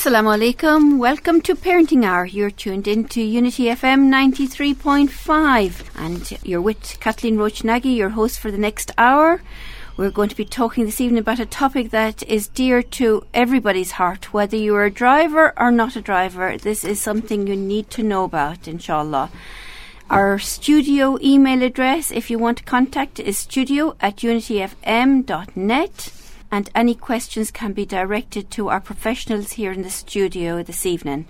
Assalamu alaikum. Welcome to Parenting Hour. You're tuned in to Unity FM 93.5 and you're with Kathleen Roach Nagy, your host for the next hour. We're going to be talking this evening about a topic that is dear to everybody's heart, whether you're a driver or not a driver. This is something you need to know about, inshallah. Our studio email address, if you want to contact, is studio at unityfm.net and any questions can be directed to our professionals here in the studio this evening.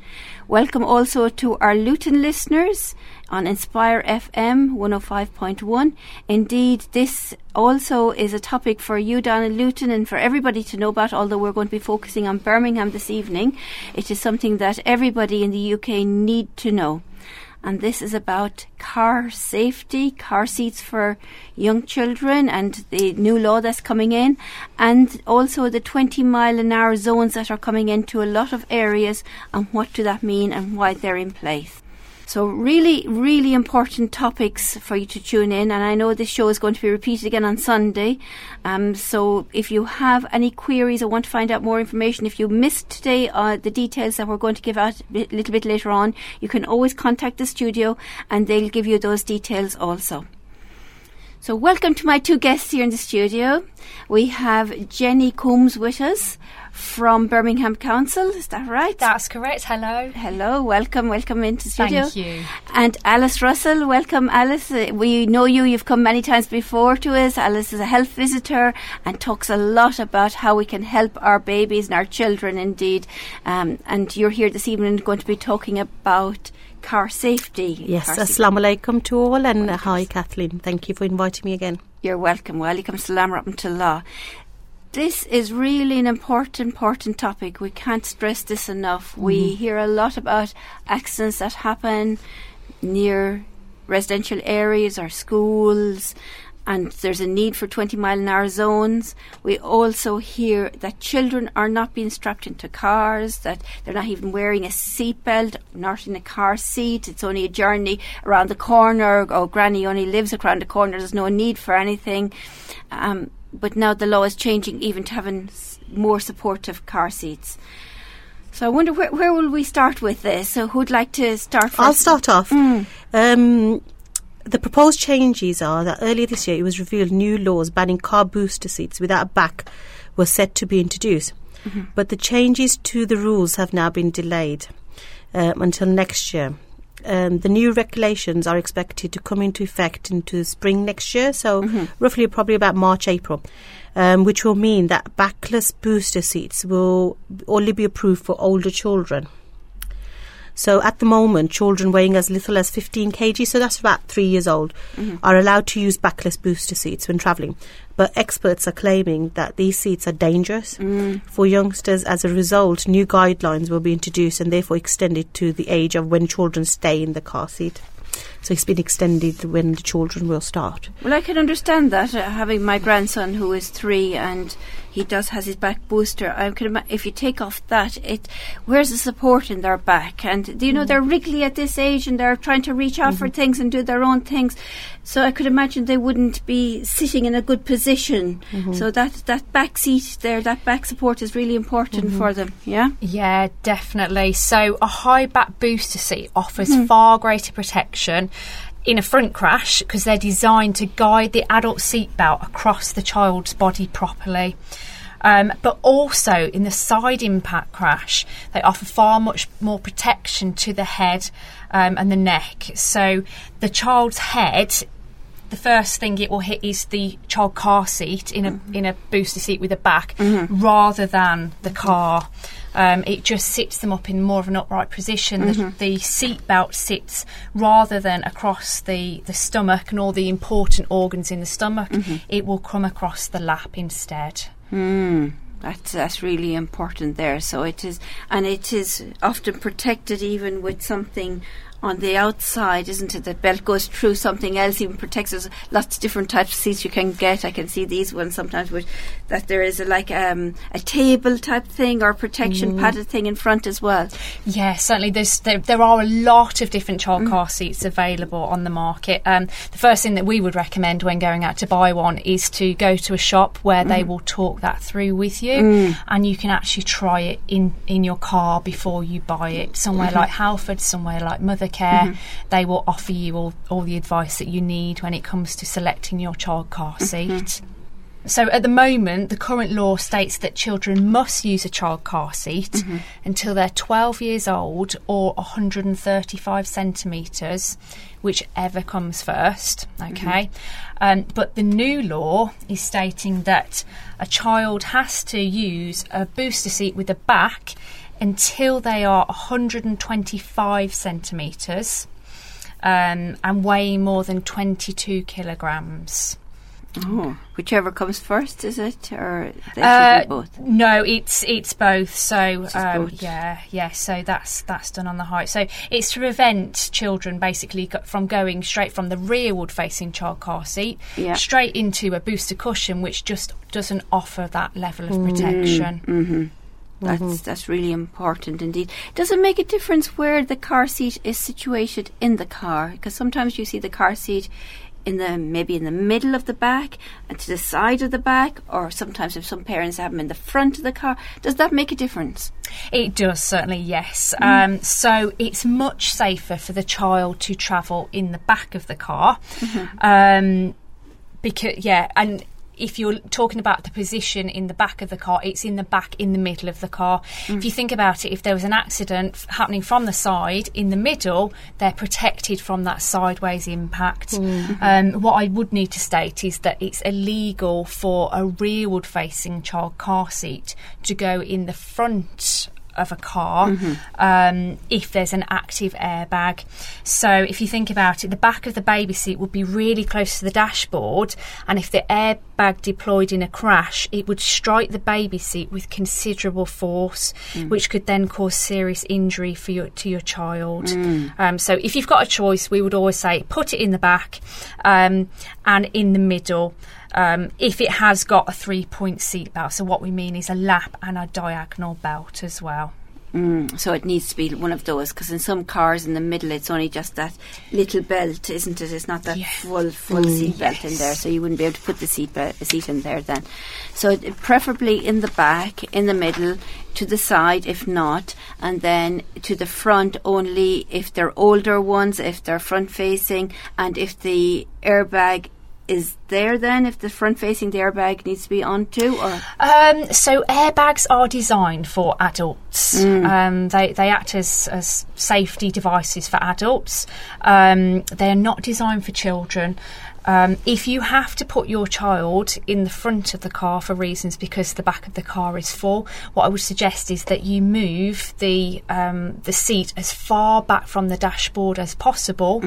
Welcome also to our Luton listeners on Inspire FM 105.1. Indeed, this also is a topic for you down in Luton and for everybody to know about, although we're going to be focusing on Birmingham this evening. It is something that everybody in the UK need to know and this is about car safety, car seats for young children, and the new law that's coming in, and also the 20 mile an hour zones that are coming into a lot of areas, and what do that mean and why they're in place. So really, really important topics for you to tune in. And I know this show is going to be repeated again on Sunday. Um, so if you have any queries or want to find out more information, if you missed today uh, the details that we're going to give out a little bit later on, you can always contact the studio and they'll give you those details also. So welcome to my two guests here in the studio. We have Jenny Coombs with us from Birmingham Council. Is that right? That's correct. Hello. Hello. Welcome. Welcome into studio. Thank you. And Alice Russell. Welcome, Alice. Uh, we know you. You've come many times before to us. Alice is a health visitor and talks a lot about how we can help our babies and our children, indeed. Um, and you're here this evening going to be talking about car safety. Yes, car assalamu alaikum to all and hi Kathleen. Thank you for inviting me again. You're welcome. Walaikum salam rahmatullah. This is really an important, important topic. We can't stress this enough. Mm-hmm. We hear a lot about accidents that happen near residential areas or schools, and there's a need for 20 mile an hour zones. We also hear that children are not being strapped into cars, that they're not even wearing a seatbelt, not in a car seat. It's only a journey around the corner, or granny only lives around the corner, there's no need for anything. Um, but now the law is changing even to having more supportive car seats. So I wonder where, where will we start with this? So who'd like to start? First? I'll start off. Mm. Um, the proposed changes are that earlier this year it was revealed new laws banning car booster seats without a back were set to be introduced, mm-hmm. but the changes to the rules have now been delayed um, until next year um, the new regulations are expected to come into effect into spring next year, so mm-hmm. roughly probably about March, April, um, which will mean that backless booster seats will only be approved for older children. So at the moment, children weighing as little as 15 kg, so that's about three years old, mm-hmm. are allowed to use backless booster seats when travelling. But experts are claiming that these seats are dangerous mm. for youngsters. As a result, new guidelines will be introduced and therefore extended to the age of when children stay in the car seat. So it's been extended when the children will start. Well, I can understand that, uh, having my grandson who is three and he does has his back booster. I can imagine if you take off that, it where's the support in their back? And do you know mm they're wriggly at this age and they're trying to reach out mm-hmm. for things and do their own things. So I could imagine they wouldn't be sitting in a good position. Mm-hmm. So that that back seat there, that back support is really important mm-hmm. for them. Yeah. Yeah, definitely. So a high back booster seat offers mm-hmm. far greater protection in a front crash because they're designed to guide the adult seatbelt across the child's body properly. Um, but also in the side impact crash, they offer far much more protection to the head um, and the neck. So the child's head the first thing it will hit is the child car seat in a mm-hmm. in a booster seat with a back mm-hmm. rather than the car. Um, it just sits them up in more of an upright position. Mm-hmm. The, the seat belt sits rather than across the, the stomach and all the important organs in the stomach. Mm-hmm. It will come across the lap instead. Mm. That's that's really important there. So it is, and it is often protected even with something on the outside, isn't it? The belt goes through something else, even protects us. Lots of different types of seats you can get. I can see these ones sometimes with that there is a, like um, a table type thing or protection mm. padded thing in front as well. Yeah, certainly. There's there, there are a lot of different child mm. car seats available on the market. Um, the first thing that we would recommend when going out to buy one is to go to a shop where they mm. will talk that through with you, and you can actually try it in in your car before you buy it. Somewhere like mm-hmm. Halford, somewhere like Mothercare, mm-hmm. they will offer you all all the advice that you need when it comes to selecting your child car mm-hmm. seat. So at the moment, the current law states that children must use a child car seat until they're 12 years old or 135 centimetres, whichever comes first. Okay, um, but the new law is stating that a child has to use a booster seat with a back until they are 125 centimetres. Um, and weigh more than 22 kilograms. Oh, whichever comes first, is it, or they should Uh, be both? No, it's it's both. So It's um, both. yeah, yeah. So that's that's done on the height. So it's to prevent children basically from going straight from the rearward facing child car seat Yeah. straight into a booster cushion, which just doesn't offer that level Mm. of protection. Mm-hmm. That's that's really important indeed. Does it make a difference where the car seat is situated in the car? Because sometimes you see the car seat in the maybe in the middle of the back and to the side of the back, or sometimes if some parents have them in the front of the car. Does that make a difference? It does certainly, yes. Mm. Um, so it's much safer for the child to travel in the back of the car, Mm-hmm. um, because yeah, and if you're talking about the position in the back of the car, it's in the back, in the middle of the car. Mm. If you think about it, if there was an accident happening from the side, in the middle, they're protected from that sideways impact. Mm-hmm. Um, what I would need to state is that it's illegal for a rearward facing child car seat to go in the front of a car Mm-hmm. um, if there's an active airbag. So if you think about it, the back of the baby seat would be really close to the dashboard, and if the airbag deployed in a crash, it would strike the baby seat with considerable force, Mm. which could then cause serious injury for your to your child. Mm. Um, so if you've got a choice, we would always say put it in the back um, and in the middle. Um, if it has got a three point seat belt. So, what we mean is a lap and a diagonal belt as well. Mm, so it needs to be one of those because in some cars in the middle it's only just that little belt, isn't it? It's not that Yeah. full full seat belt in there, so you wouldn't be able to put the seat be- seat in there then. So it, preferably in the back, in the middle, to the side if not, and then to the front only if they're older ones, if they're front facing, and if the airbag is there then if the front facing the airbag needs to be on too or Um, so airbags are designed for adults. Um, they they act as, as safety devices for adults. Um, they are not designed for children. Um, if you have to put your child in the front of the car for reasons because the back of the car is full, what I would suggest is that you move the um, the seat as far back from the dashboard as possible,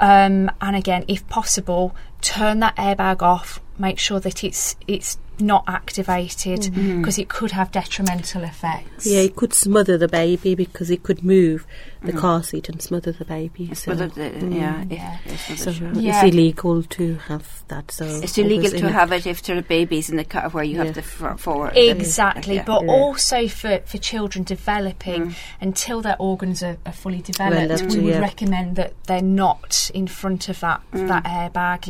um, and again, if possible, turn that airbag off. Make sure that it's it's not activated mm-hmm. because it could have detrimental effects. Yeah, it could smother the baby because it could move the mm. car seat and smother the baby. So, whether the, yeah, if- Yeah. if so sure. Yeah. it's illegal to have that. So It's illegal to have it if there are babies in the car where you Yeah. have the fr- forward. Exactly, yeah. but Yeah. also for, for children developing mm. until their organs are, are fully developed, Developed, we would yeah. recommend that they're not in front of that that airbag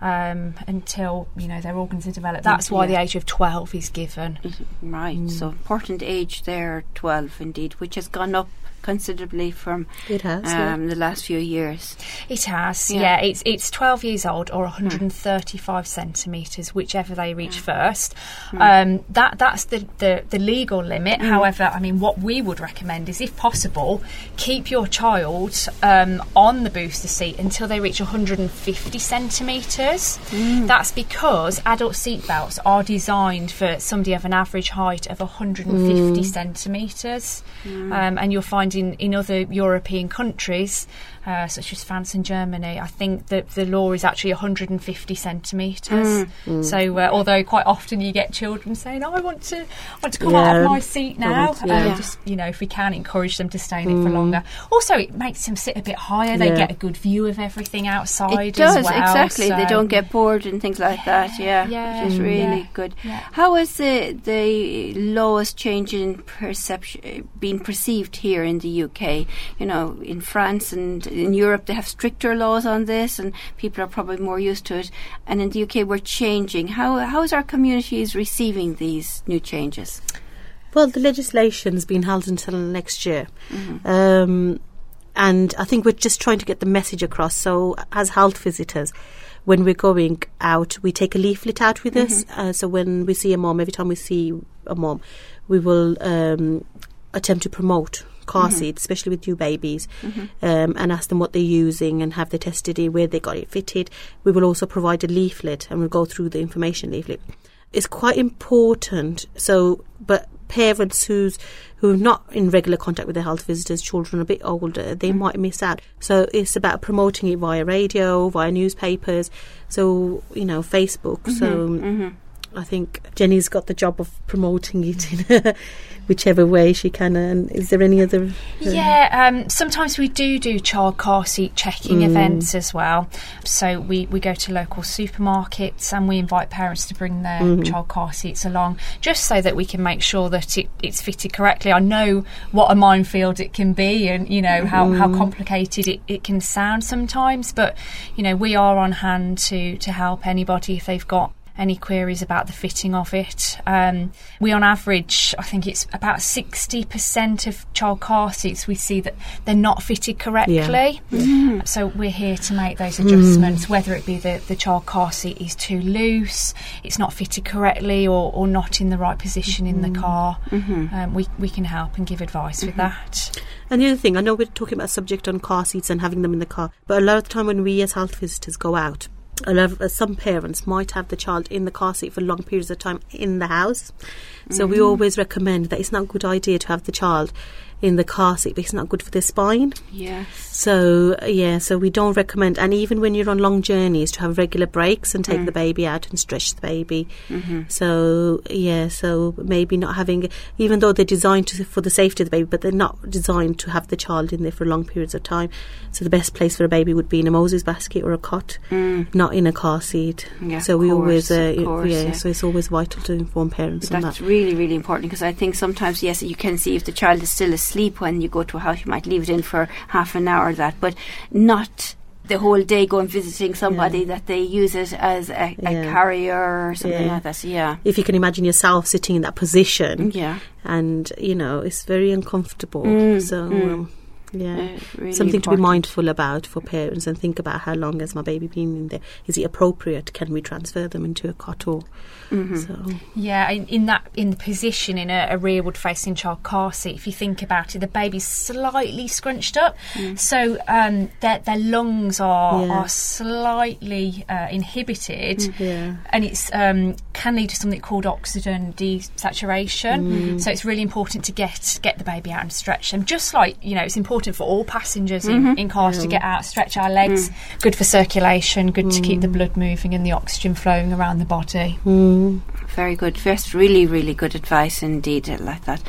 um, until you know their organs are developed. That's why Yeah. the age of twelve is given. Right, so important age there, 12 indeed, which has gone up considerably from It has. yeah. um, the last few years. It has, Yeah. yeah. it's it's twelve years old or 135 centimeters, whichever they reach first. Um, that that's the, the the legal limit. However, I mean, what we would recommend is, if possible, keep your child um, on the booster seat until they reach 150 centimeters. That's because because adult seatbelts are designed for somebody of an average height of 150 centimetres, um, and you'll find in, in other European countries, uh, such as France and Germany, I think that the law is actually 150 centimetres. So, uh, although quite often you get children saying, "Oh, I want to, I want to come out of my seat now," want- uh, yeah. just you know, if we can encourage them to stay in it for longer. Also, it makes them sit a bit higher. They Yeah. get a good view of everything outside. It does well, exactly. They don't get bored and things like that. Yeah, Yeah, which is really yeah, good. yeah. How has the the lowest change in perception been perceived here in the UK? You know, in France and in Europe, they have stricter laws on this, and people are probably more used to it. And in the UK, we're changing. How how is our communities receiving these new changes? Well, the legislation's been held until next year. Um, and I think we're just trying to get the message across. So, as health visitors, when we're going out, we take a leaflet out with us. Uh, so, when we see a mom, every time we see a mom, we will um, attempt to promote car mm-hmm. seats, especially with new babies, mm-hmm. um, and ask them what they're using and have they tested it, where they got it fitted. We will also provide a leaflet and we'll go through the information leaflet. It's quite important. So, but parents who's who are not in regular contact with their health visitors, children a bit older, they mm-hmm. might miss out. So it's about promoting it via radio, via newspapers, so you know Facebook. So I think Jenny's got the job of promoting it in whichever way she can. And is there any other? Uh, yeah, um, sometimes we do do child car seat checking mm. events as well. So we, we go to local supermarkets and we invite parents to bring their mm-hmm. child car seats along just so that we can make sure that it, it's fitted correctly. I know what a minefield it can be and, you know, how, how mm-hmm. complicated it, it can sound sometimes, but, you know, we are on hand to, to help anybody if they've got any queries about the fitting of it. Um, we, on average, I think it's about 60% of child car seats we see that they're not fitted correctly. Mm-hmm. So we're here to make those adjustments, mm. whether it be the, the child car seat is too loose, it's not fitted correctly, or, or not in the right position in the mm-hmm. car. Mm-hmm. Um, we, we can help and give advice with that. And the other thing, I know we're talking about a subject on car seats and having them in the car, but a lot of the time when we as health visitors go out, a lot of, uh, some parents might have the child in the car seat for long periods of time in the house. So we always recommend that it's not a good idea to have the child in the car seat because it's not good for the spine. Yes. So yeah, so we don't recommend, and even when you're on long journeys, to have regular breaks and take the mm. baby out and stretch the baby. Mm-hmm. So yeah, so maybe not having, even though they're designed to, for the safety of the baby, but they're not designed to have the child in there for long periods of time. So the best place for a baby would be in a Moses basket or a cot, mm. not in a car seat. Yeah, so of we always, uh, course, yeah, yeah. So it's always vital to inform parents on That's that. really, really important because I think sometimes, yes, you can see if the child is still asleep when you go to a house, you might leave it in for half an hour or that, but not the whole day going visiting somebody that they use it as a, a Yeah. carrier or something Yeah. like that. Yeah. If you can imagine yourself sitting in that position, Yeah. and you know it's very uncomfortable. Mm, so mm. um, yeah, really something to be mindful about for parents and think about how long has my baby been in there? Is it appropriate? Can we transfer them into a cot or Mm-hmm. so? Yeah, in, in that in the position in a, a rearward facing child car seat, if you think about it, the baby's slightly scrunched up, so um, their their lungs are Yeah. are slightly uh, inhibited, Yeah. and it's um, can lead to something called oxygen desaturation. So it's really important to get get the baby out and stretch them. Just like you know, it's important for all passengers in, in cars to get out, stretch our legs. Good for circulation. Good to keep the blood moving and the oxygen flowing around the body. Mm. Very good. That's really, really good advice indeed, like that.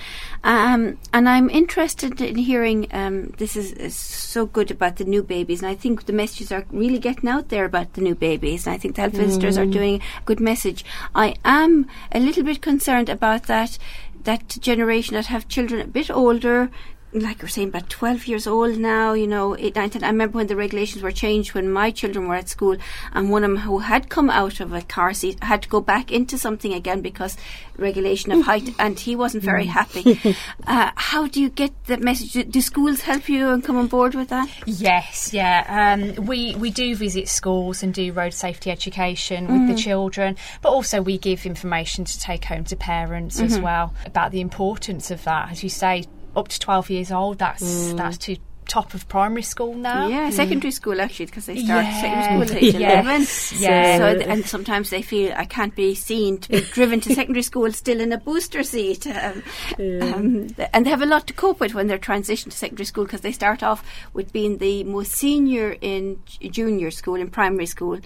Um, and I'm interested in hearing. Um, this is, is so good about the new babies, and I think the messages are really getting out there about the new babies. And I think the health visitors are doing a good message. I am a little bit concerned about that that generation that have children a bit older. Like you're saying, about 12 years old now, you know, 8, 9, 10. I remember when the regulations were changed when my children were at school, and one of them who had come out of a car seat had to go back into something again because regulation of height, and he wasn't very happy. uh, how do you get that message? Do, do schools help you and come on board with that? Yes, yeah. Um, we we do visit schools and do road safety education with the children, but also we give information to take home to parents as well about the importance of that. As you say, up to twelve years old, that's mm. that's too top of primary school now. Yeah, secondary school actually, because they start Yeah. secondary school at age Yes. 11. Yeah. So, th- and sometimes they feel I can't be seen to be driven to secondary school still in a booster seat. Um, um, th- and they have a lot to cope with when they're transitioned to secondary school because they start off with being the most senior in j- junior school, in primary school,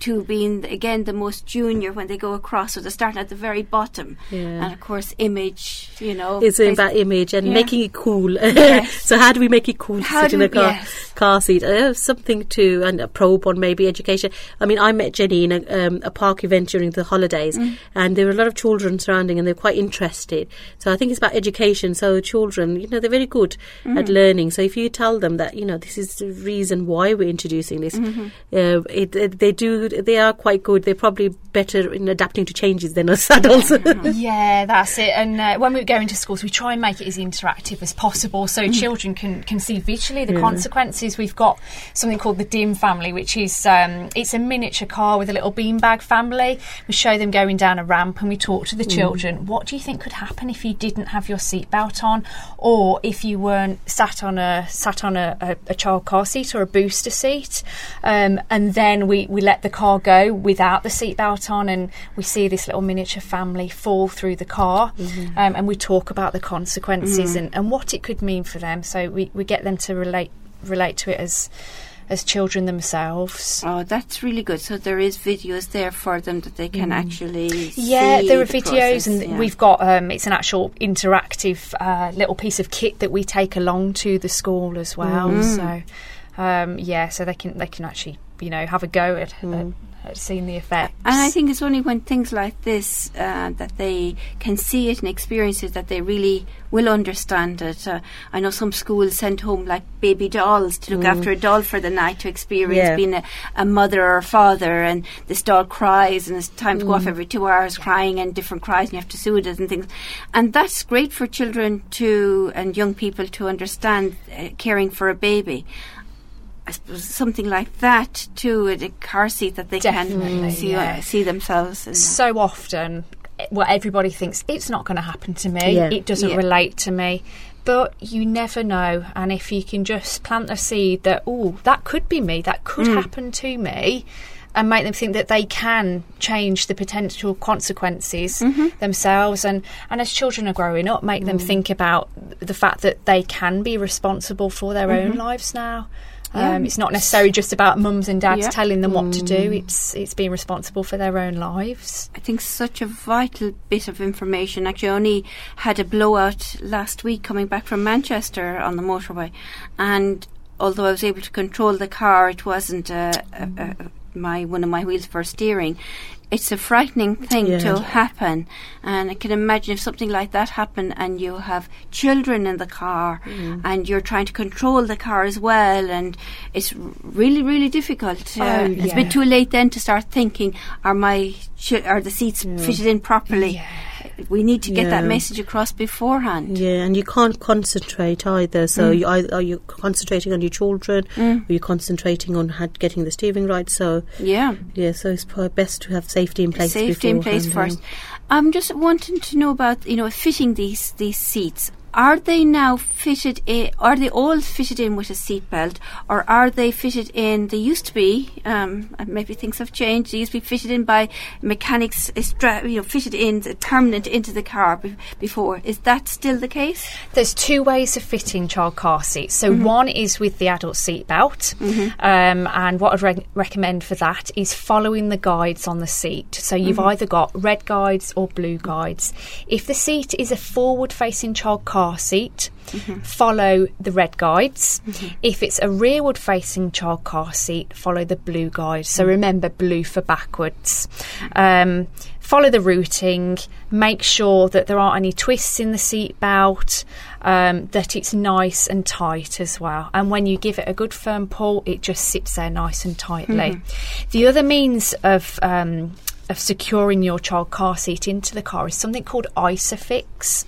to being again the most junior when they go across. So they're starting at the very bottom. Yeah. And of course, image, you know. It's about image and Yeah. making it cool. Yes. so how do we make it cool How sit in a car, yes. car seat? Uh, something to and a probe on maybe education. I mean, I met Jenny in a, um, a park event during the holidays, Mm. and there were a lot of children surrounding, and they're quite interested. So I think it's about education. So children, you know, they're very good Mm. at learning. So if you tell them that, you know, this is the reason why we're introducing this, Mm-hmm. uh, it, it, they do. They are quite good. They're probably better in adapting to changes than us adults. Yeah, that's it. And uh, when we go into schools, we try and make it as interactive as possible so Mm. children can, can see visually the consequences. We've got something called the DIM family, which is um, it's a miniature car with a little beanbag family. We show them going down a ramp and we talk to the children. What do you think could happen if you didn't have your seatbelt on, or if you weren't sat on a sat on a, a, a child car seat or a booster seat? Um, and then we, we let the car go without the seatbelt on, and we see this little miniature family fall through the car, um, and we talk about the consequences and, and what it could mean for them. So we, we get them to relate relate to it as as children themselves. Oh, that's really good. So there is videos there for them that they can actually Yeah, there are the videos, process, and yeah. we've got um, it's an actual interactive uh, little piece of kit that we take along to the school as well. Mm. So um, yeah, so they can they can actually you know have a go at, at, at seeing the effects. And I think it's only when things like this uh, that they can see it and experience it that they really will understand it. Uh, I know some schools send home like baby dolls to look after a doll for the night to experience Yeah. being a, a mother or a father, and this doll cries and it's time to go off every two hours crying and different cries and you have to soothe it and things. And that's great for children to and young people to understand uh, caring for a baby. I suppose something like that too, a car seat that they Definitely, can see yeah. see themselves. In. so often well everybody thinks it's not going to happen to me Yeah. it doesn't Yeah. relate to me but you never know and if you can just plant a seed that oh that could be me that could Mm. happen to me and make them think that they can change the potential consequences Mm-hmm. themselves and, and as children are growing up make Mm. them think about the fact that they can be responsible for their own lives now Mm-hmm. Yeah. um, it's not necessarily just about mums and dads Yeah. Mm. telling them what to do. It's it's being responsible for their own lives. I think such a vital bit of information. Actually, I only had a blowout last week coming back from Manchester on the motorway, and although I was able to control the car, it wasn't a, a, a, my one of my wheels for steering. It's a frightening thing Yeah. to happen, and I can imagine if something like that happened, and you have children in the car, and you're trying to control the car as well, and it's really, really difficult. Uh, Oh, It's a bit too late then to start thinking: Are my chi- are the seats fitted in properly? We need to get that message across beforehand. Yeah, and you can't concentrate either. So mm. you either, are you concentrating on your children, mm. or you're concentrating on had, getting the steering right. So Yeah, yeah, so it's probably best to have safety in place. safety in place first. I'm just wanting to know about you know fitting these these seats. Are they now fitted in? Are they all fitted in with a seatbelt, or are they fitted in? They used to be. Um, maybe things have changed. They used to be fitted in by mechanics, you know, fitted in uh, permanent into the car be- before. Is that still the case? There's two ways of fitting child car seats. So one is with the adult seat belt, um, and what I'd re- recommend for that is following the guides on the seat. So you've either got red guides or blue guides. If the seat is a forward-facing child car seat, follow the red guides. If it's a rearward-facing child car seat, follow the blue guides. So remember blue for backwards. Um, follow the routing, make sure that there aren't any twists in the seat belt, um, that it's nice and tight as well. And when you give it a good firm pull, it just sits there nice and tightly. The other means of um, of securing your child car seat into the car is something called Isofix.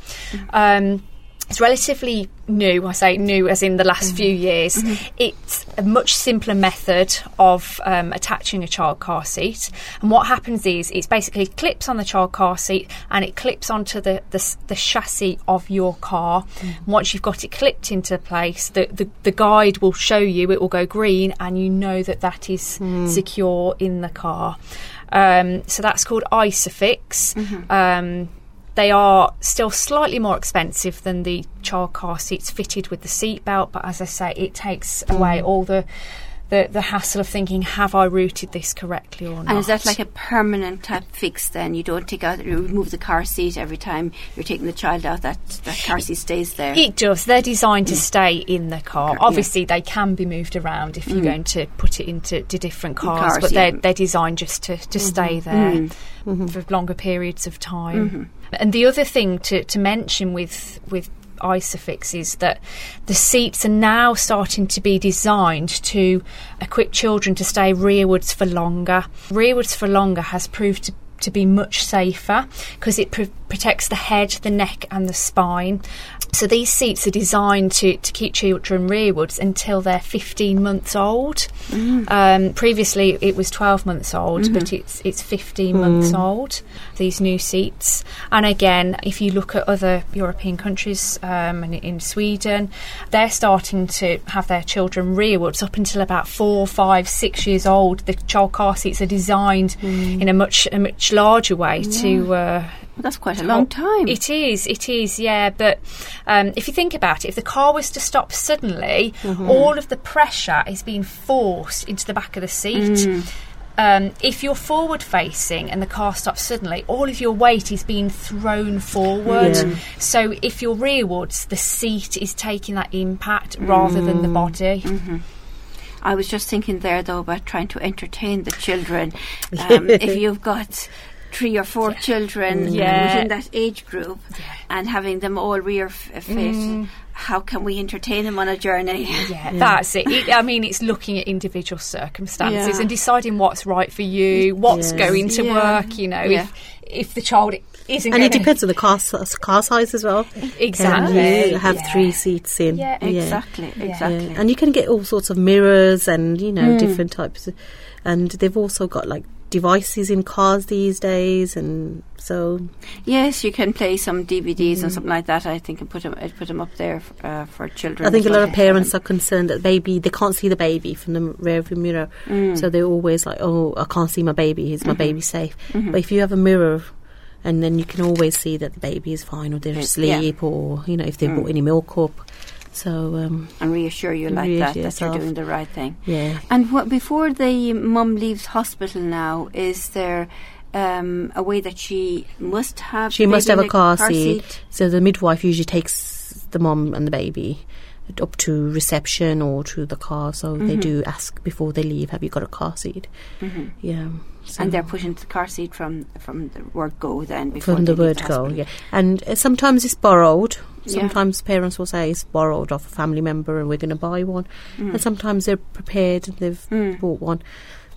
Um, it's relatively new. I say new as in the last few years. It's a much simpler method of um, attaching a child car seat. And what happens is it's basically clips on the child car seat and it clips onto the, the, the chassis of your car. Once you've got it clipped into place, the, the, the guide will show you, it will go green, and you know that that is secure in the car. Um, so that's called Isofix. Um, they are still slightly more expensive than the child car seats fitted with the seatbelt, but as I say, it takes away all the, the the hassle of thinking, have I routed this correctly or not? And is that like a permanent type fix then? You don't take out, you remove the car seat every time you're taking the child out, that, that car seat stays there. It does. They're designed to mm. stay in the car. Car, yeah. Obviously, they can be moved around if you're going mm. to put it into to different cars, cars, but yeah. they're, they're designed just to, to mm-hmm. stay there mm. for longer periods of time. Mm-hmm. And the other thing to, to mention with with Isofix is that the seats are now starting to be designed to equip children to stay rearwards for longer. Rearwards for longer has proved to to be much safer because it pr- protects the head, the neck, and the spine. So these seats are designed to, to keep children rearwards until they're 15 months old. Um, previously, it was 12 months old, but it's it's 15 months old. These new seats, and again, if you look at other European countries um, and in Sweden, they're starting to have their children rearwards up until about four, five, six years old. The child car seats are designed in a much a much larger way to. Uh, Well, that's quite a long time. it is, it is, yeah. But um, if you think about it, if the car was to stop suddenly, Mm-hmm. all of the pressure is being forced into the back of the seat. Mm. Um, if you're forward facing and the car stops suddenly, all of your weight is being thrown forward. Yeah. So if you're rearwards, the seat is taking that impact rather than Mm. the body. I was just thinking there, though, about trying to entertain the children. Um, if you've got three or four children Yeah. within that age group and having them all rear f- uh, fit, how can we entertain them on a journey? Yeah, that's it. it. I mean, it's looking at individual circumstances Yeah. and deciding what's right for you, what's Yes. going to Yeah. work. You know, Yeah. if if the child isn't, And it gonna- depends on the car, si- car size as well. Exactly. Can you have Yeah. three seats in? Yeah, Exactly, Yeah. exactly. Yeah. And you can get all sorts of mirrors and, you know, hmm. different types. Of, and they've also got like devices in cars these days. And so, Yes, you can play some DVDs Mm. and something like that. I think and put them, I'd put them up there f- uh, for children. I think a lot of parents are concerned that baby, they can't see the baby from the rear view mirror. Mm. So they're always like, oh, I can't see my baby. Is my Mm-hmm. baby safe? But if you have a mirror, and then you can always see that the baby is fine or they're Yeah. asleep or, you know, if they've Mm. brought any milk up. So, um, and reassure you like Reassure that that yourself. you're doing the right thing. yeah. And what before the mum leaves hospital now, is there um, a way that she must have? She must have a car, seat. seat? So the midwife usually takes the mom and the baby up to reception or to the car. So Mm-hmm. they do ask before they leave, "Have you got a car seat?" Mhm. Yeah. So And they're pushing the car seat from from the word go then before from the word go, yeah. And uh, sometimes it's borrowed. Yeah. Sometimes parents will say it's borrowed off a family member and we're going to buy one. And sometimes they're prepared and they've Mm. bought one.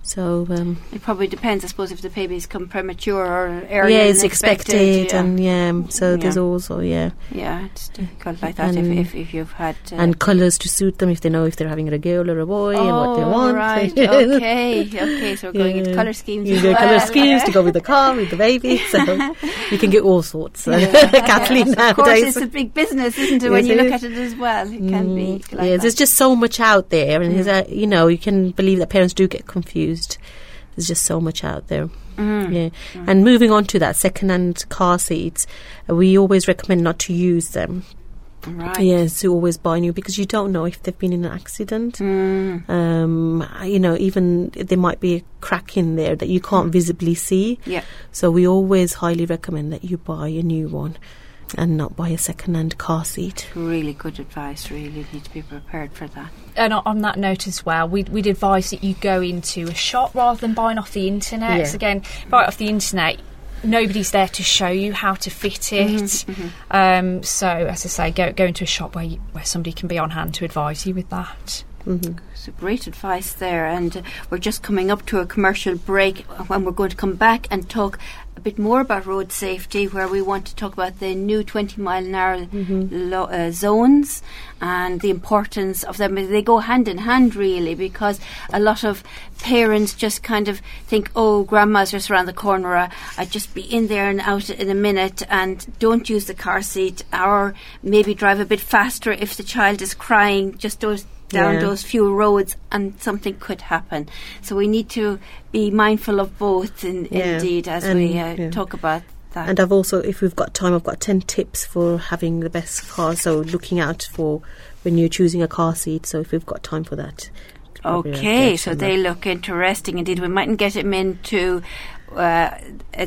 So um, It probably depends, I suppose, if the baby's come premature or earlier yeah, it's expected, yeah. and yeah. So there's also yeah, yeah, it's difficult like that if, And- if, if you've had uh, and colours to suit them if they know if they're having a girl or a boy and what they Oh, want. Right. okay. Okay. So we're going into colour schemes. You get well. colour schemes to go with the car, with the baby. So you can get all sorts. Yeah. Kathleen Yes, Of course, it's a big business, isn't it? when you look at it as well, it can be. Mm, Like yeah, that. there's just so much out there, and Mm. there's a, you know, you can believe that parents do get confused. There's just so much out there. Mm. Yeah. And moving on to that second-hand car seats, we always recommend not to use them. right. Yes, to always buy new because you don't know if they've been in an accident. Mm. Um, you know, even there might be a crack in there that you can't visibly see. Yeah. So we always highly recommend that you buy a new one and not buy a second-hand car seat. Really good advice. Really You need to be prepared for that. and on- on that note as well, we'd, we'd advise that you go into a shop rather than buying off the internet. Yeah. 'Cause again, buy it off the internet. Nobody's there to show you how to fit it. Mm-hmm, Um, so, as I say, go go into a shop where you, where somebody can be on hand to advise you with that. Mhm. So great advice there, and uh, we're just coming up to a commercial break when we're going to come back and talk a bit more about road safety, where we want to talk about the new 20 mile an hour lo- uh, zones and the importance of them. They go hand in hand, really, because a lot of parents just kind of think, oh, grandma's just around the corner, uh, I'd just be in there and out in a minute, and don't use the car seat, or maybe drive a bit faster if the child is crying, just those down Yeah. those few roads and something could happen. So we need to be mindful of both in, Yeah. indeed as And, we uh, yeah. talk about that. And I've also, if we've got time, I've got 10 tips for having the best car. So looking out for when you're choosing a car seat. So if we've got time for that. okay, so they look interesting indeed. We mightn't get them into uh,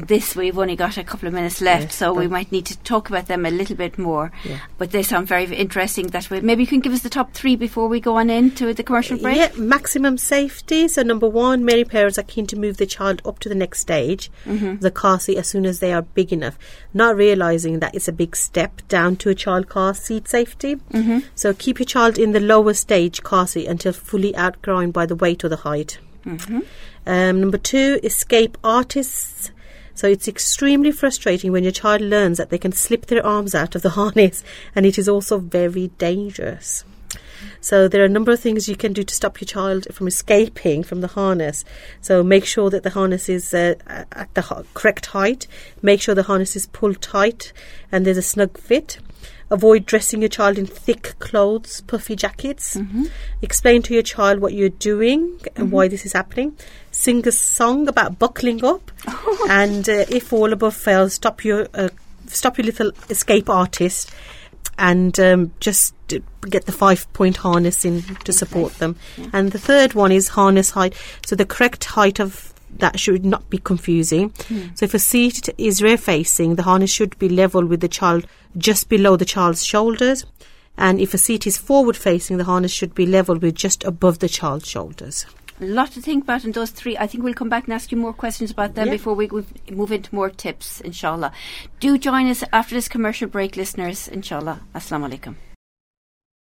this. We've only got a couple of minutes left, Yes, so we might need to talk about them a little bit more. Yeah. But they sound very interesting. That way, maybe you can give us the top three before we go on into the commercial break. Yeah, maximum safety. So number one, many parents are keen to move the child up to the next stage, Mm-hmm. the car seat, as soon as they are big enough, not realizing that it's a big step down to a child car seat safety. Mm-hmm. So keep your child in the lower stage car seat until fully outgrown by the weight or the height. Um, number two, escape artists. So it's extremely frustrating when your child learns that they can slip their arms out of the harness, and it is also very dangerous. So there are a number of things you can do to stop your child from escaping from the harness. So make sure that the harness is uh, at the correct height. Make sure the harness is pulled tight and there's a snug fit. Avoid dressing your child in thick clothes, puffy jackets. Explain to your child what you're doing and why this is happening. Sing a song about buckling up. and uh, if all above fails, stop your uh, stop your little escape artist and um, just get the five point harness in to support them. And the third one is harness height. So the correct height of that should not be confusing. Hmm. So if a seat is rear facing, the harness should be level with the child just below the child's shoulders. And if a seat is forward facing, the harness should be level with just above the child's shoulders. A lot to think about in those three. I think we'll come back and ask you more questions about them Yeah. before we we move into more tips, inshallah. Do join us after this commercial break, listeners, inshallah. Assalamu alaikum.